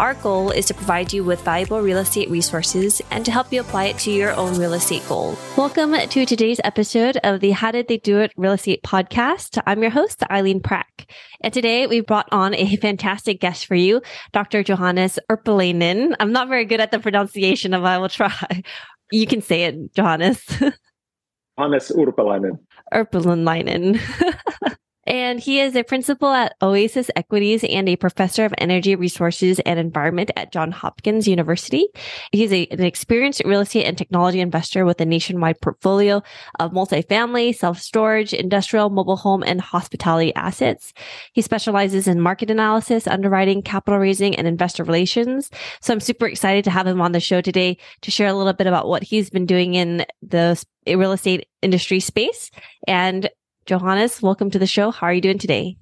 Our goal is to provide you with valuable real estate resources and to help you apply it to your own real estate goal. Welcome to today's episode of the How Did They Do It Real Estate podcast. I'm your host, Eileen Prack. And today we brought on a fantastic guest for you, Dr. Johannes Urpelainen. I'm not very good at the pronunciation of I will try. You can say it, Johannes. Johannes Urpelainen. Urpelainen. And he is a principal at Oasis Equities and a professor of energy resources and environment at Johns Hopkins University. He's a, an experienced real estate and technology investor with a nationwide portfolio of multifamily, self-storage, industrial, mobile home, and hospitality assets. He specializes in market analysis, underwriting, capital raising, and investor relations. So I'm super excited to have him on the show today to share a little bit about what he's been doing in the real estate industry space and Johannes, welcome to the show. How are you doing today?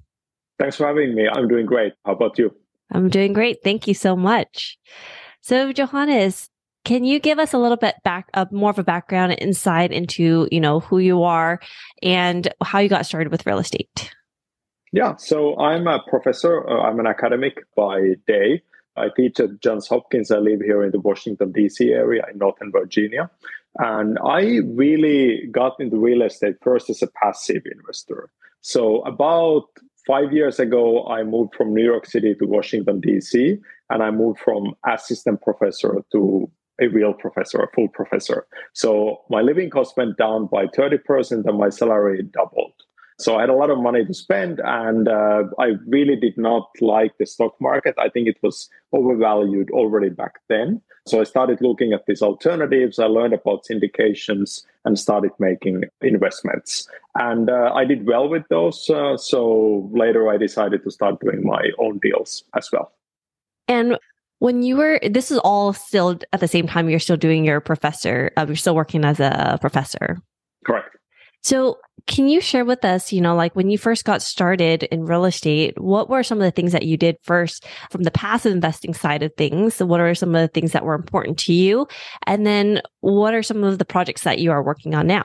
Thanks for having me. I'm doing great. How about you? I'm doing great. Thank you so much. So, Johannes, can you give us a little bit back up more of a background insight into, you know, who you are and how you got started with real estate? Yeah, so I'm a professor. Uh, I'm an academic by day. I teach at Johns Hopkins. I live here in the Washington, D.C. area in Northern Virginia. And I really got into real estate first as a passive investor. So, about five years ago, I moved from New York City to Washington, D.C., and I moved from assistant professor to a real professor, a full professor. So, my living cost went down by 30%, and my salary doubled. So I had a lot of money to spend, and uh, I really did not like the stock market. I think it was overvalued already back then. So I started looking at these alternatives. I learned about syndications and started making investments. And uh, I did well with those. Uh, so later I decided to start doing my own deals as well. And when you were, this is all still at the same time you're still doing your professor, uh, you're still working as a professor. Correct. So, can you share with us, you know, like when you first got started in real estate, what were some of the things that you did first from the passive investing side of things? What are some of the things that were important to you? And then what are some of the projects that you are working on now?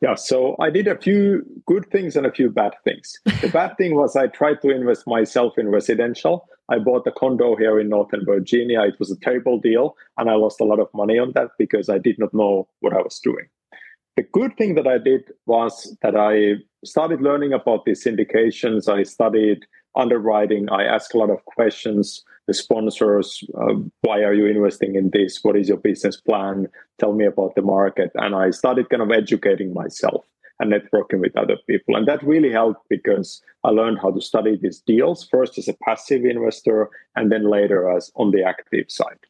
Yeah, so I did a few good things and a few bad things. The bad thing was I tried to invest myself in residential. I bought a condo here in Northern Virginia. It was a terrible deal, and I lost a lot of money on that because I did not know what I was doing. The good thing that I did was that I started learning about these syndications. I studied underwriting. I asked a lot of questions. The sponsors, uh, why are you investing in this? What is your business plan? Tell me about the market. And I started kind of educating myself and networking with other people. And that really helped because I learned how to study these deals first as a passive investor and then later as on the active side.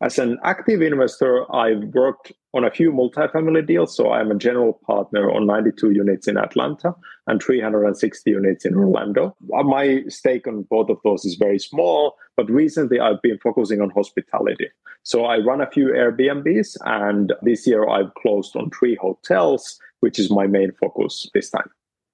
As an active investor, I've worked on a few multifamily deals. So I'm a general partner on 92 units in Atlanta and 360 units in Orlando. Uh, my stake on both of those is very small, but recently I've been focusing on hospitality. So I run a few Airbnbs, and this year I've closed on three hotels, which is my main focus this time.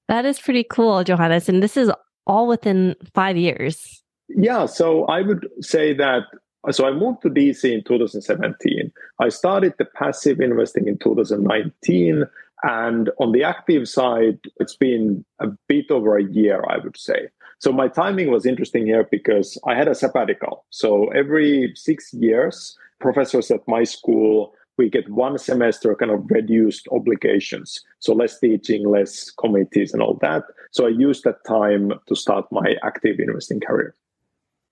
That is pretty cool, Johannes. And this is all within five years. Yeah, so I would say that so I moved to DC in 2017. I started the passive investing in 2019. And on the active side, it's been a bit over a year, I would say. So my timing was interesting here because I had a sabbatical. So every six years, professors at my school, we get one semester kind of reduced obligations. So less teaching, less committees and all that. So I used that time to start my active investing career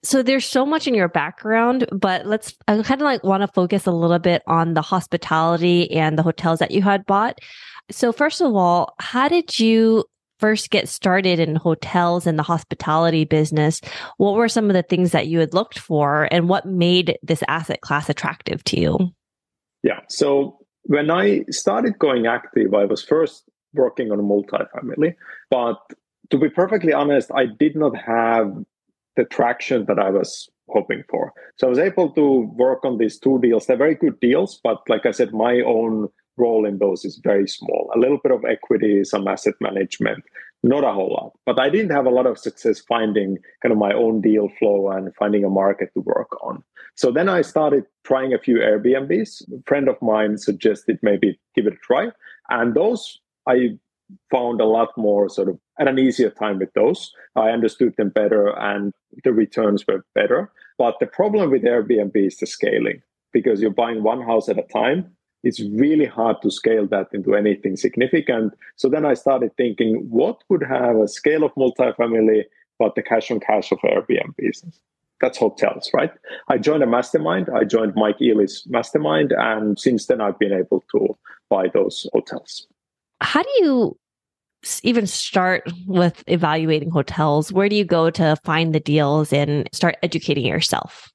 so there's so much in your background, but let's I kind of like want to focus a little bit on the hospitality and the hotels that you had bought. So first of all, how did you first get started in hotels and the hospitality business? What were some of the things that you had looked for and what made this asset class attractive to you? Yeah. So when I started going active, I was first working on a multifamily, but to be perfectly honest, I did not have the traction that I was hoping for. So I was able to work on these two deals. They're very good deals, but like I said, my own role in those is very small. A little bit of equity, some asset management, Not a whole lot. But I didn't have a lot of success finding kind of my own deal flow and finding a market to work on. So then I started trying a few Airbnbs. A friend of mine suggested maybe give it a try. And those I found a lot more sort of at an easier time with those. I understood them better and the returns were better. But the problem with Airbnb is the scaling because you're buying one house at a time. It's really hard to scale that into anything significant. So then I started thinking, what would have a scale of multifamily, but the cash on cash of Airbnb business? That's hotels, right? I joined a mastermind. I joined Mike Ely's mastermind. And since then, I've been able to buy those hotels. How do you even start with evaluating hotels? Where do you go to find the deals and start educating yourself?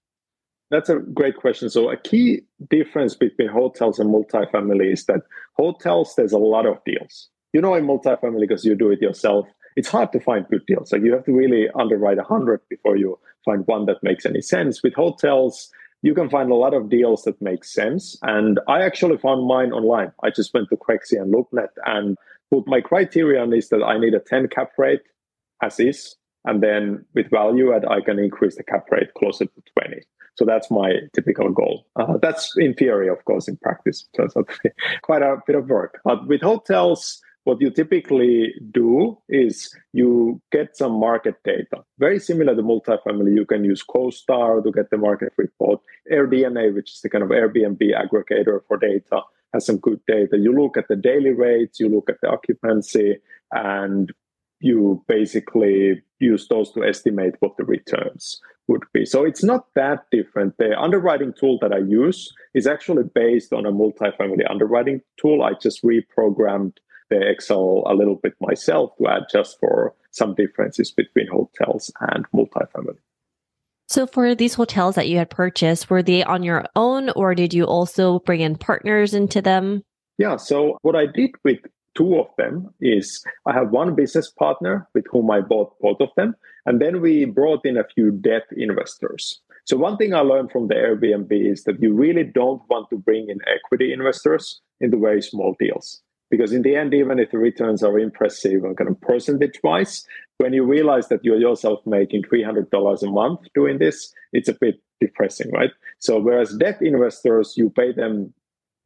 That's a great question. So, a key difference between hotels and multifamily is that hotels, there's a lot of deals. You know, in multifamily, because you do it yourself, it's hard to find good deals. Like you have to really underwrite a hundred before you find one that makes any sense. With hotels, you can find a lot of deals that make sense. And I actually found mine online. I just went to Crexi and LoopNet and put my criterion is that I need a 10 cap rate as is. And then with value add, I can increase the cap rate closer to 20. So that's my typical goal. Uh, that's in theory, of course, in practice. So it's quite a bit of work. But with hotels, what you typically do is you get some market data. Very similar to multifamily, you can use CoStar to get the market report. AirDNA, which is the kind of Airbnb aggregator for data, has some good data. You look at the daily rates, you look at the occupancy, and you basically use those to estimate what the returns would be. So it's not that different. The underwriting tool that I use is actually based on a multifamily underwriting tool. I just reprogrammed the Excel a little bit myself to adjust for some differences between hotels and multifamily. So, for these hotels that you had purchased, were they on your own or did you also bring in partners into them? Yeah. So, what I did with two of them is I have one business partner with whom I bought both of them. And then we brought in a few debt investors. So, one thing I learned from the Airbnb is that you really don't want to bring in equity investors into very small deals because in the end, even if the returns are impressive kind of percentage wise, when you realize that you're yourself making $300 a month doing this, it's a bit depressing, right? So whereas debt investors, you pay them,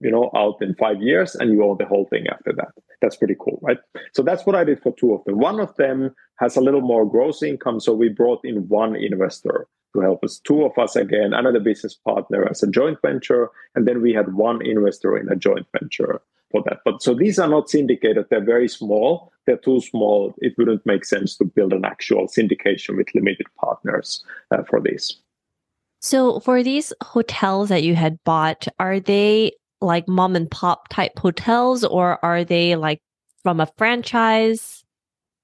you know, out in five years and you own the whole thing after that. That's pretty cool, right? So that's what I did for two of them. One of them has a little more gross income. So we brought in one investor to help us. Two of us again, another business partner as a joint venture, and then we had one investor in a joint venture for that. But so these are not syndicated, they're very small. They're too small. It wouldn't make sense to build an actual syndication with limited partners uh, for this. So, for these hotels that you had bought, are they like mom and pop type hotels or are they like from a franchise?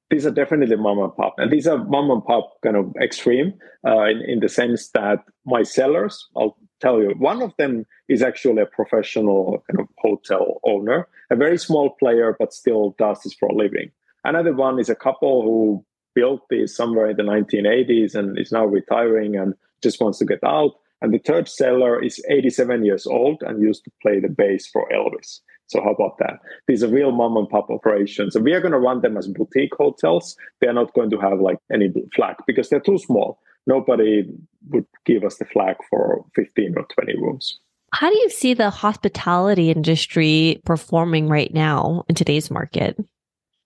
These are definitely mom and pop. And these are mom and pop kind of extreme uh, in, in the sense that my sellers, I'll tell you. One of them is actually a professional kind of hotel owner, a very small player, but still does this for a living. Another one is a couple who built this somewhere in the 1980s and is now retiring and just wants to get out. And the third seller is 87 years old and used to play the bass for Elvis. So how about that? These are real mom and pop operations. And we are going to run them as boutique hotels. They're not going to have like any flag because they're too small nobody would give us the flag for 15 or 20 rooms. How do you see the hospitality industry performing right now in today's market?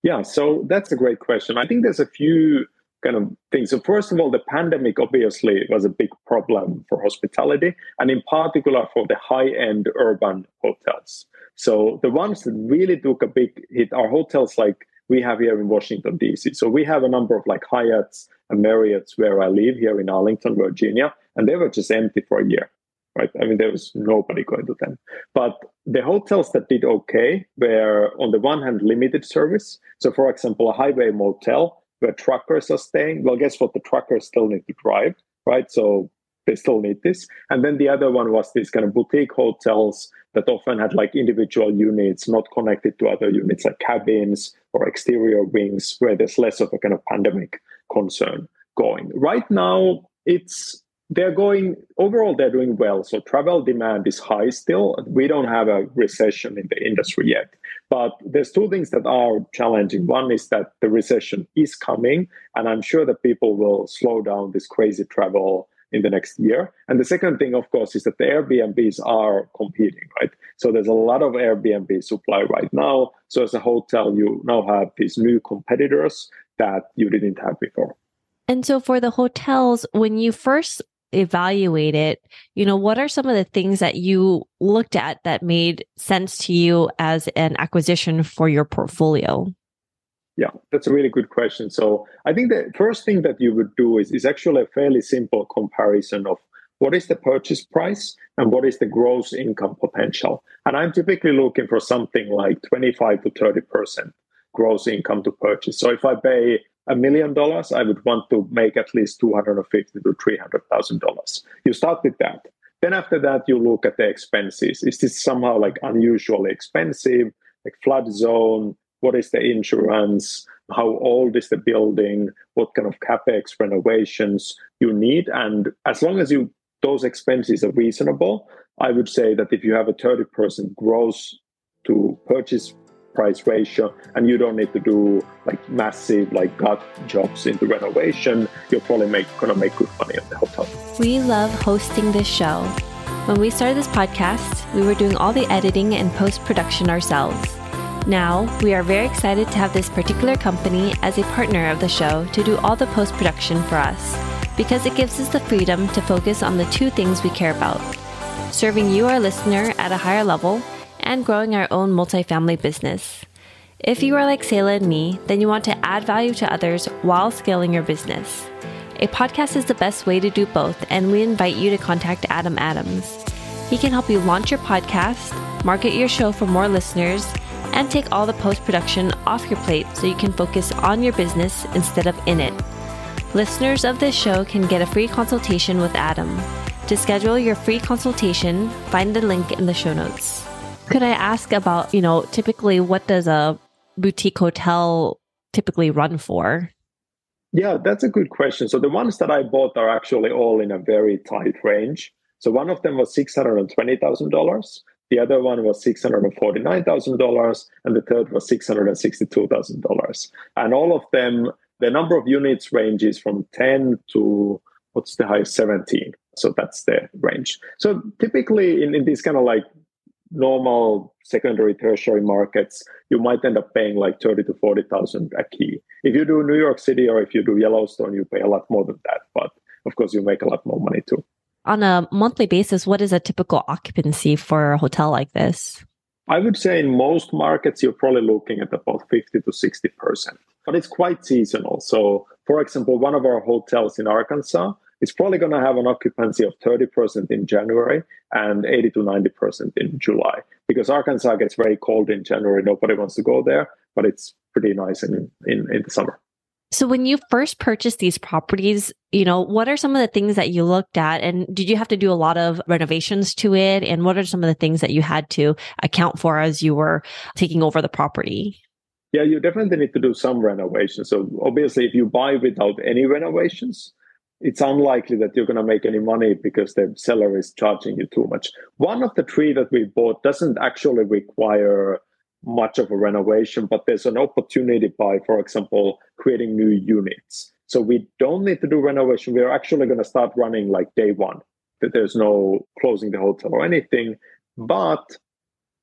Yeah, so that's a great question. I think there's a few kind of things. So, first of all, the pandemic obviously was a big problem for hospitality, and in particular for the high end urban hotels. So, the ones that really took a big hit are hotels like we have here in Washington, D.C. So, we have a number of like Hyatts and Marriott's where I live here in Arlington, Virginia, and they were just empty for a year. Right. I mean, there was nobody going to them. But the hotels that did okay were, on the one hand, limited service. So, for example, a highway motel where truckers are staying. Well, guess what? The truckers still need to drive, right? So they still need this. And then the other one was these kind of boutique hotels that often had like individual units not connected to other units, like cabins or exterior wings, where there's less of a kind of pandemic concern going. Right now, it's they're going overall they're doing well so travel demand is high still we don't have a recession in the industry yet But there's two things that are challenging. One is that the recession is coming, and I'm sure that people will slow down this crazy travel in the next year. And the second thing, of course, is that the Airbnbs are competing, right? So there's a lot of Airbnb supply right now. So as a hotel, you now have these new competitors that you didn't have before. And so for the hotels, when you first evaluate it, you know, what are some of the things that you looked at that made sense to you as an acquisition for your portfolio? Yeah, that's a really good question. So I think the first thing that you would do is, is actually a fairly simple comparison of what is the purchase price and what is the gross income potential. And I'm typically looking for something like 25 to 30% gross income to purchase. So if I pay a million dollars, I would want to make at least 250 to 300,000 dollars. You start with that. Then after that, you look at the expenses. Is this somehow like unusually expensive, like flood zone? What is the insurance? How old is the building? What kind of capex renovations you need? And as long as you those expenses are reasonable, I would say that if you have a 30% gross to purchase price ratio and you don't need to do like massive like gut jobs into renovation you're probably make, gonna make good money on the hotel we love hosting this show when we started this podcast we were doing all the editing and post-production ourselves now we are very excited to have this particular company as a partner of the show to do all the post-production for us because it gives us the freedom to focus on the two things we care about serving you our listener at a higher level and growing our own multifamily business. If you are like Sayla and me, then you want to add value to others while scaling your business. A podcast is the best way to do both, and we invite you to contact Adam Adams. He can help you launch your podcast, market your show for more listeners, and take all the post production off your plate so you can focus on your business instead of in it. Listeners of this show can get a free consultation with Adam. To schedule your free consultation, find the link in the show notes. Could I ask about, you know, typically what does a boutique hotel typically run for? Yeah, that's a good question. So the ones that I bought are actually all in a very tight range. So one of them was $620,000. The other one was $649,000. And the third was $662,000. And all of them, the number of units ranges from 10 to what's the highest 17. So that's the range. So typically in, in these kind of like normal secondary tertiary markets you might end up paying like 30 to 40,000 a key if you do New York City or if you do Yellowstone you pay a lot more than that but of course you make a lot more money too on a monthly basis what is a typical occupancy for a hotel like this I would say in most markets you're probably looking at about 50 to 60 percent but it's quite seasonal so for example one of our hotels in Arkansas it's probably going to have an occupancy of 30% in January and 80 to 90% in July because Arkansas gets very cold in January. Nobody wants to go there, but it's pretty nice in, in, in the summer. So when you first purchased these properties, you know, what are some of the things that you looked at and did you have to do a lot of renovations to it and what are some of the things that you had to account for as you were taking over the property? Yeah, you definitely need to do some renovations. So obviously if you buy without any renovations, it's unlikely that you're going to make any money because the seller is charging you too much. One of the three that we bought doesn't actually require much of a renovation, but there's an opportunity by, for example, creating new units. So we don't need to do renovation. We're actually going to start running like day one. That there's no closing the hotel or anything. But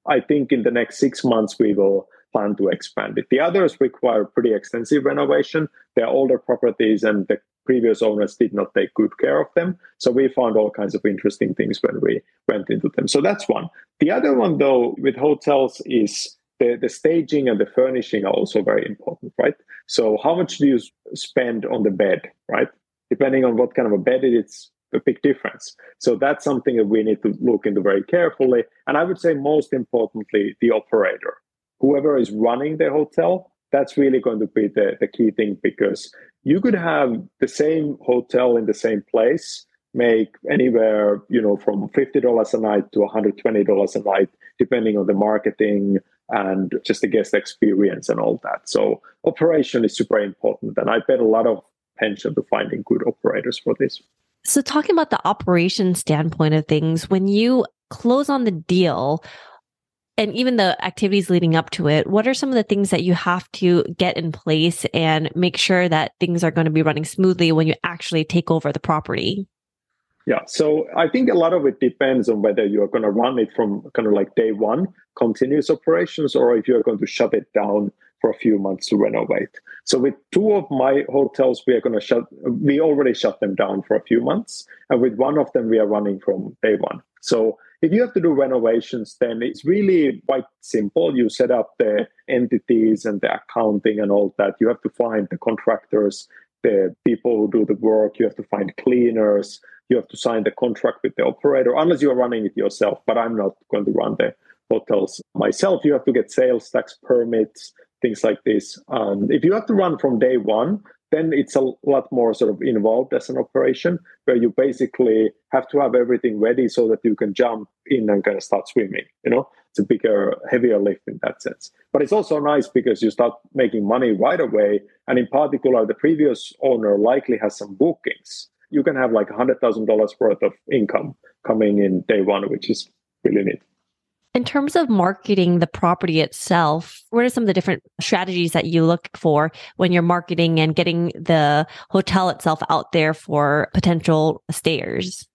I think in the next six months we will plan to expand it. The others require pretty extensive renovation. They're older properties and the previous owners did not take good care of them. So we found all kinds of interesting things when we went into them. So that's one. The other one, though, with hotels is the, the staging and the furnishing are also very important, right? So how much do you spend on the bed, right? Depending on what kind of a bed it is, a big difference. So that's something that we need to look into very carefully. And I would say most importantly, the operator, whoever is running the hotel, that's really going to be the, the key thing because you could have the same hotel in the same place make anywhere you know from $50 a night to $120 a night depending on the marketing and just the guest experience and all that so operation is super important and i bet a lot of attention to finding good operators for this so talking about the operation standpoint of things when you close on the deal and even the activities leading up to it, what are some of the things that you have to get in place and make sure that things are going to be running smoothly when you actually take over the property? Yeah, so I think a lot of it depends on whether you're going to run it from kind of like day one, continuous operations, or if you're going to shut it down for a few months to renovate. So with two of my hotels, we are going to shut. We already shut them down for a few months, and with one of them, we are running from day one. So if you have to do renovations, then it's really quite simple. You set up the entities and the accounting and all that. You have to find the contractors, the people who do the work. You have to find cleaners. You have to sign the contract with the operator, unless you're running it yourself. But I'm not going to run the hotels myself. You have to get sales tax permits, things like this. If you have to run from day one, then it's a lot more sort of involved as an operation where you basically have to have everything ready so that you can jump in and kind of start swimming you know? It's a bigger heavier lift in that sense. But it's also nice because you start making money right away. And in particular the previous owner likely has some bookings. You can have like $100000 worth of income coming in day one which is really neat in terms of marketing the property itself, what are some of the different strategies that you look for when you're marketing and getting the hotel itself out there for potential stayers?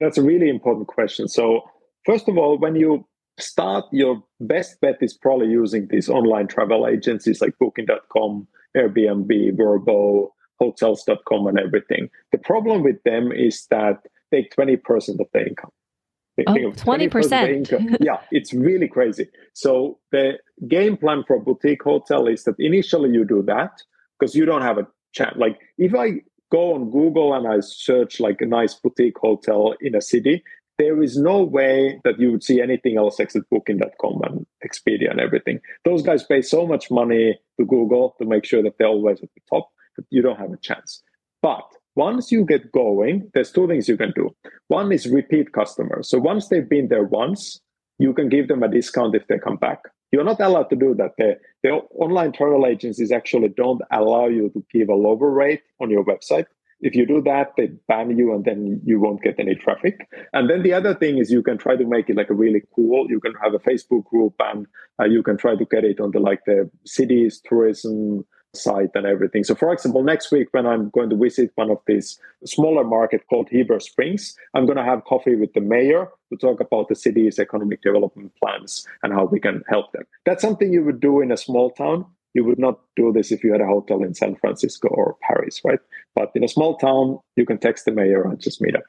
That's a really important question. So, first of all, when you start, your best bet is probably using these online travel agencies like Booking.com, Airbnb, Vrbo, Hotels.com, and everything. The problem with them is that they take 20% of the income. Oh, 20%. yeah, it's really crazy. So the game plan for boutique hotel is that initially you do that because you don't have a chance. Like if I go on Google and I search like a nice boutique hotel in a city, there is no way that you would see anything else except booking.com and Expedia and everything. Those guys pay so much money to Google to make sure that they're always at the top that you don't have a chance. But once you get going, there's two things you can do. One is repeat customers. So once they've been there once, you can give them a discount if they come back. You're not allowed to do that. The, the online travel agencies actually don't allow you to give a lower rate on your website. If you do that, they ban you and then you won't get any traffic. And then the other thing is you can try to make it like a really cool. You can have a Facebook group and uh, you can try to get it on the like the cities tourism site and everything. So, for example, next week when I'm going to visit one of these smaller market called Heber Springs, I'm going to have coffee with the mayor to talk about the city's economic development plans and how we can help them. That's something you would do in a small town. You would not do this if you had a hotel in San Francisco or Paris, right? But in a small town, you can text the mayor and just meet up.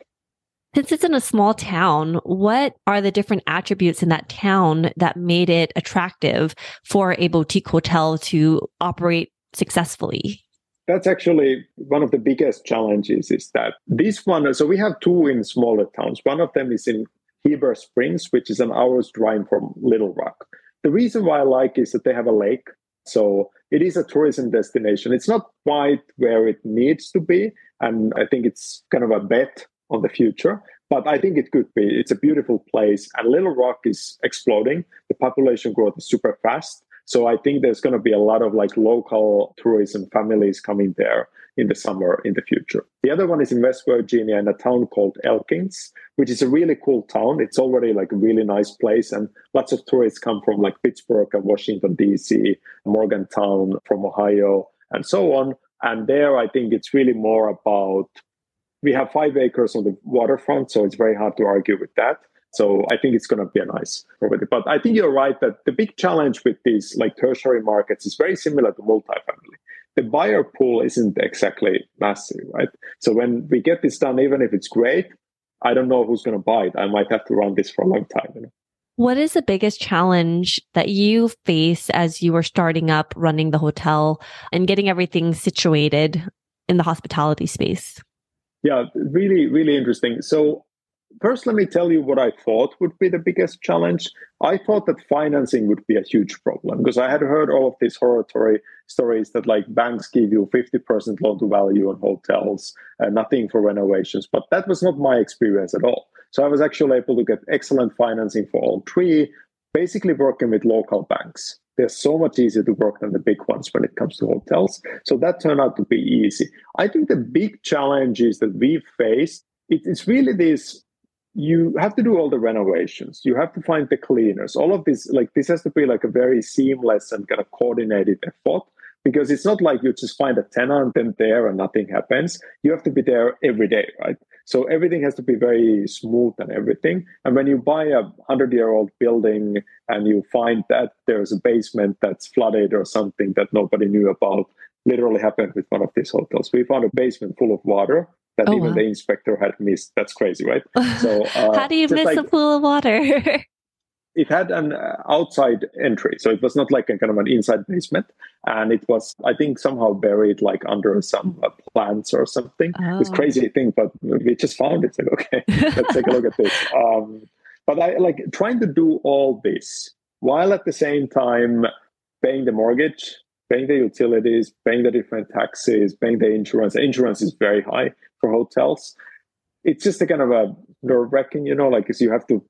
Since it's in a small town, what are the different attributes in that town that made it attractive for a boutique hotel to operate successfully? That's actually one of the biggest challenges is that this one, so we have two in smaller towns. One of them is in Heber Springs, which is an hour's drive from Little Rock. The reason why I like is that they have a lake. So it is a tourism destination. It's not quite where it needs to be. And I think it's kind of a bet on the future. But I think it could be. It's a beautiful place. And Little Rock is exploding. The population growth is super fast. So I think there's going to be a lot of like local tourism families coming there in the summer in the future. The other one is in West Virginia in a town called Elkins, which is a really cool town. It's already like a really nice place and lots of tourists come from like Pittsburgh and Washington DC, Morgantown from Ohio and so on. And there I think it's really more about we have 5 acres on the waterfront so it's very hard to argue with that so I think it's going to be a nice property. But I think you're right that the big challenge with these like tertiary markets is very similar to multifamily. The buyer pool isn't exactly massive, right? So when we get this done, even if it's great, I don't know who's going to buy it. I might have to run this for a long time. You know? What is the biggest challenge that you face as you were starting up running the hotel and getting everything situated in the hospitality space? Yeah, really, really interesting. So First, let me tell you what I thought would be the biggest challenge. I thought that financing would be a huge problem because I had heard all of these horror stories that like banks give you 50% loan to value on hotels and nothing for renovations. But that was not my experience at all. So I was actually able to get excellent financing for all three, basically working with local banks. They're so much easier to work than the big ones when it comes to hotels. So that turned out to be easy. I think the big challenges that we've faced, it's really this you have to do all the renovations. You have to find the cleaners. All of this like this has to be like a very seamless and kind of coordinated effort because it's not like you just find a tenant and there and nothing happens. You have to be there every day right? So everything has to be very smooth and everything. And when you buy a 100 year old building and you find that there's a basement that's flooded or something that nobody knew about literally happened with one of these hotels. We found a basement full of water that oh, even wow. the inspector had missed. That's crazy, right? So uh, how do you miss like, a pool of water? it had an uh, outside entry, so it was not like a kind of an inside basement, and it was, I think, somehow buried like under some uh, plants or something. Oh. It's crazy thing, but we just found it. It's like, okay, let's take a look at this. Um, but I like trying to do all this while at the same time paying the mortgage paying the utilities, paying the different taxes, paying the insurance. Insurance is very high for hotels. It's just a kind of a nerve wracking, you know, like you have to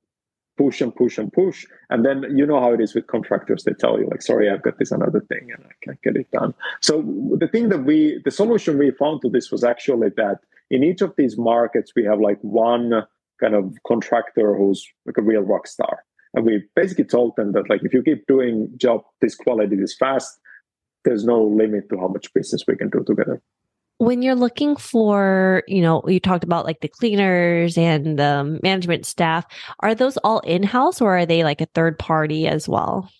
push and push and push. And then you know how it is with contractors. They tell you, like, sorry, I've got this another thing and I can't get it done. So the thing that we, the solution we found to this was actually that in each of these markets, we have like one kind of contractor who's like a real rock star. And we basically told them that like if you keep doing job this quality this fast, there's no limit to how much business we can do together. When you're looking for you know you talked about like the cleaners and the management staff are those all in-house or are they like a third party as well?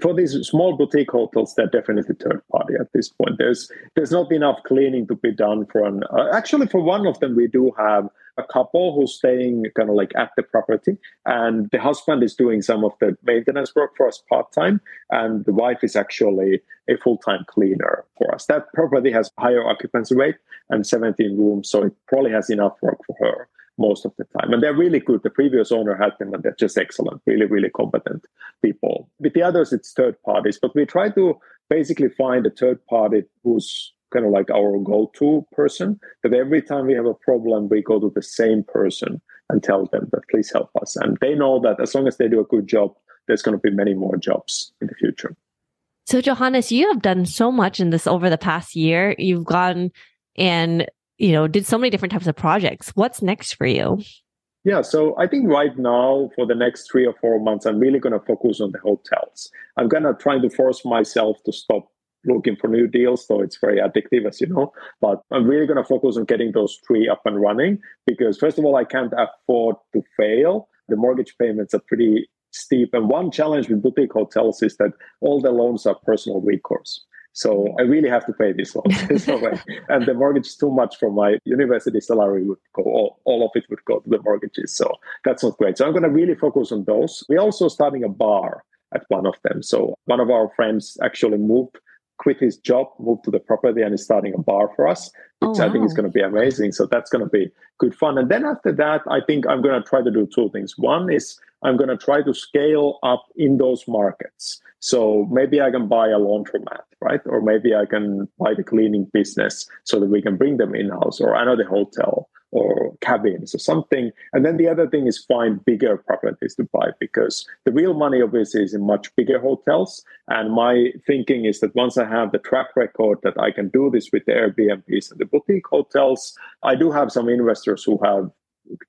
For these small boutique hotels they're definitely third party at this point. There's there's not enough cleaning to be done for an uh, actually for one of them we do have a couple who's staying kind of like at the property and the husband is doing some of the maintenance work for us part-time and the wife is actually a full-time cleaner for us. That property has higher occupancy rate and 17 rooms so it probably has enough work for her most of the time. And they're really good. The previous owner had them and they're just excellent really really competent people. With the others it's third parties but we try to basically find a third party who's kind of like our go-to person that every time we have a problem we go to the same person and tell them that please help us. And they know that as long as they do a good job there's going to be many more jobs in the future. So johannes you have done so much in this over the past year. You've gone and you know did so many different types of projects. What's next for you? Yeah, so I think right now for the next three or four months, I'm really going to focus on the hotels. I'm going to try to force myself to stop looking for new deals, though it's very addictive, as you know. But I'm really going to focus on getting those three up and running because, first of all, I can't afford to fail. The mortgage payments are pretty steep. And one challenge with boutique hotels is that all the loans are personal recourse. So I really have to pay these loans. and the mortgage is too much for my university salary would go, all, all of it would go to the mortgages. So that's not great. So I'm going to really focus on those. We're also starting a bar at one of them. So one of our friends actually moved quit his job, moved to the property, and is starting a bar for us, oh, which oh, wow. I think is going to be amazing. So that's going to be good fun. And then after that, I think I'm going to try to do two things. One is I'm going to try to scale up in those markets. So maybe I can buy a laundromat, right? Or maybe I can buy the cleaning business so that we can bring them in house, or another hotel or cabins or something. And then the other thing is find bigger properties to buy because the real money obviously is in much bigger hotels. And my thinking is that once I have the track record that I can do this with the Airbnbs and the boutique hotels, I do have some investors who have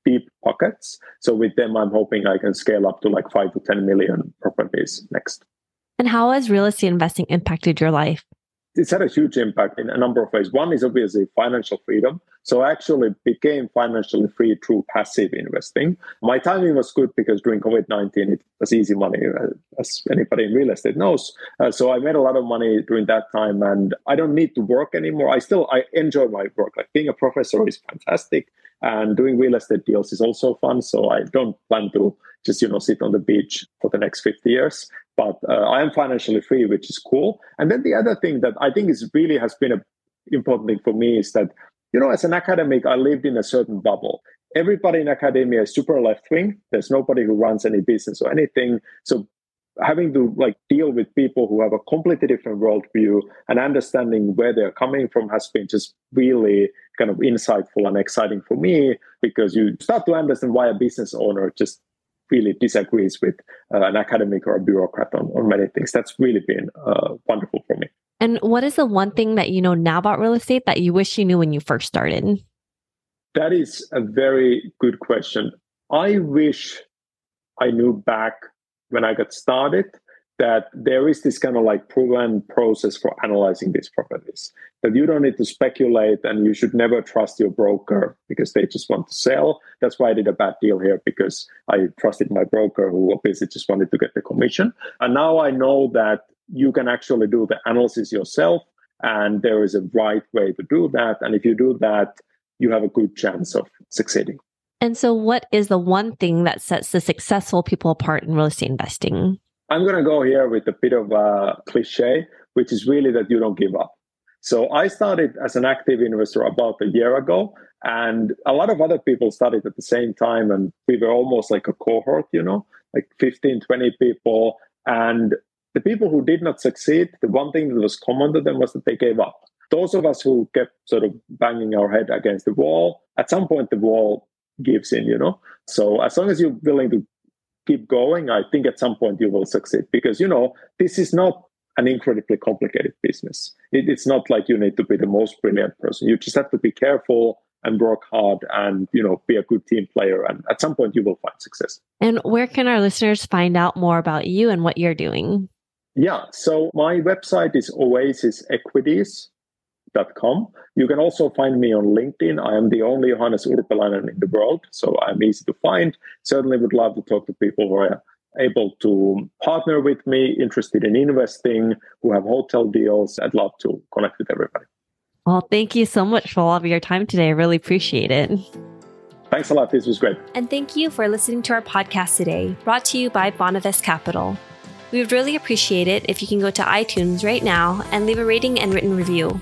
deep pockets. So with them, I'm hoping I can scale up to like five to 10 million properties next. And how has real estate investing impacted your life? It's had a huge impact in a number of ways. One is obviously financial freedom. So I actually became financially free through passive investing. My timing was good because during COVID 19, it was easy money, uh, as anybody in real estate knows. Uh, so I made a lot of money during that time and I don't need to work anymore. I still I enjoy my work. Like being a professor is fantastic and doing real estate deals is also fun. So I don't plan to just, you know, sit on the beach for the next 50 years but uh, I am financially free, which is cool. And then the other thing that I think is really has been an important thing for me is that, you know, as an academic, I lived in a certain bubble. Everybody in academia is super left wing. There's nobody who runs any business or anything. So having to like deal with people who have a completely different worldview and understanding where they're coming from has been just really kind of insightful and exciting for me because you start to understand why a business owner just really disagrees with uh, an academic or a bureaucrat on, on many things. That's really been uh, wonderful for me. And what is the one thing that you know now about real estate that you wish you knew when you first started? That is a very good question. I wish I knew back when I got started that there is this kind of like proven process for analyzing these properties that you don't need to speculate and you should never trust your broker because they just want to sell. That's why i did a bad deal here because i trusted my broker who obviously just wanted to get the commission. And now i know that you can actually do the analysis yourself and there is a right way to do that. And if you do that you have a good chance of succeeding and so what is the one thing that sets the successful people apart in real estate investing I'm going to go here with a bit of a cliche, which is really that you don't give up. So I started as an active investor about a year ago, and a lot of other people started at the same time, and we were almost like a cohort, you know, like 15, 20 people. And the people who did not succeed, the one thing that was common to them was that they gave up. Those of us who kept sort of banging our head against the wall, at some point the wall gives in, you know. So as long as you're willing to keep going, I think at some point you will succeed because, you know, this is not an incredibly complicated business. It, it's not like you need to be the most brilliant person. You just have to be careful and work hard and, you know, be a good team player. And at some point you will find success. And where can our listeners find out more about you and what you're doing? Yeah. So my website is Oasis Equities com. You can also find me on LinkedIn. I am the only Johannes Urpelainen in the world, so I'm easy to find. Certainly would love to talk to people who are able to partner with me, interested in investing, who have hotel deals. I'd love to connect with everybody. Well, thank you so much for all of your time today. I really appreciate it. Thanks a lot. This was great. And thank you for listening to our podcast today, brought to you by Bonavest Capital. We would really appreciate it if you can go to iTunes right now and leave a rating and written review.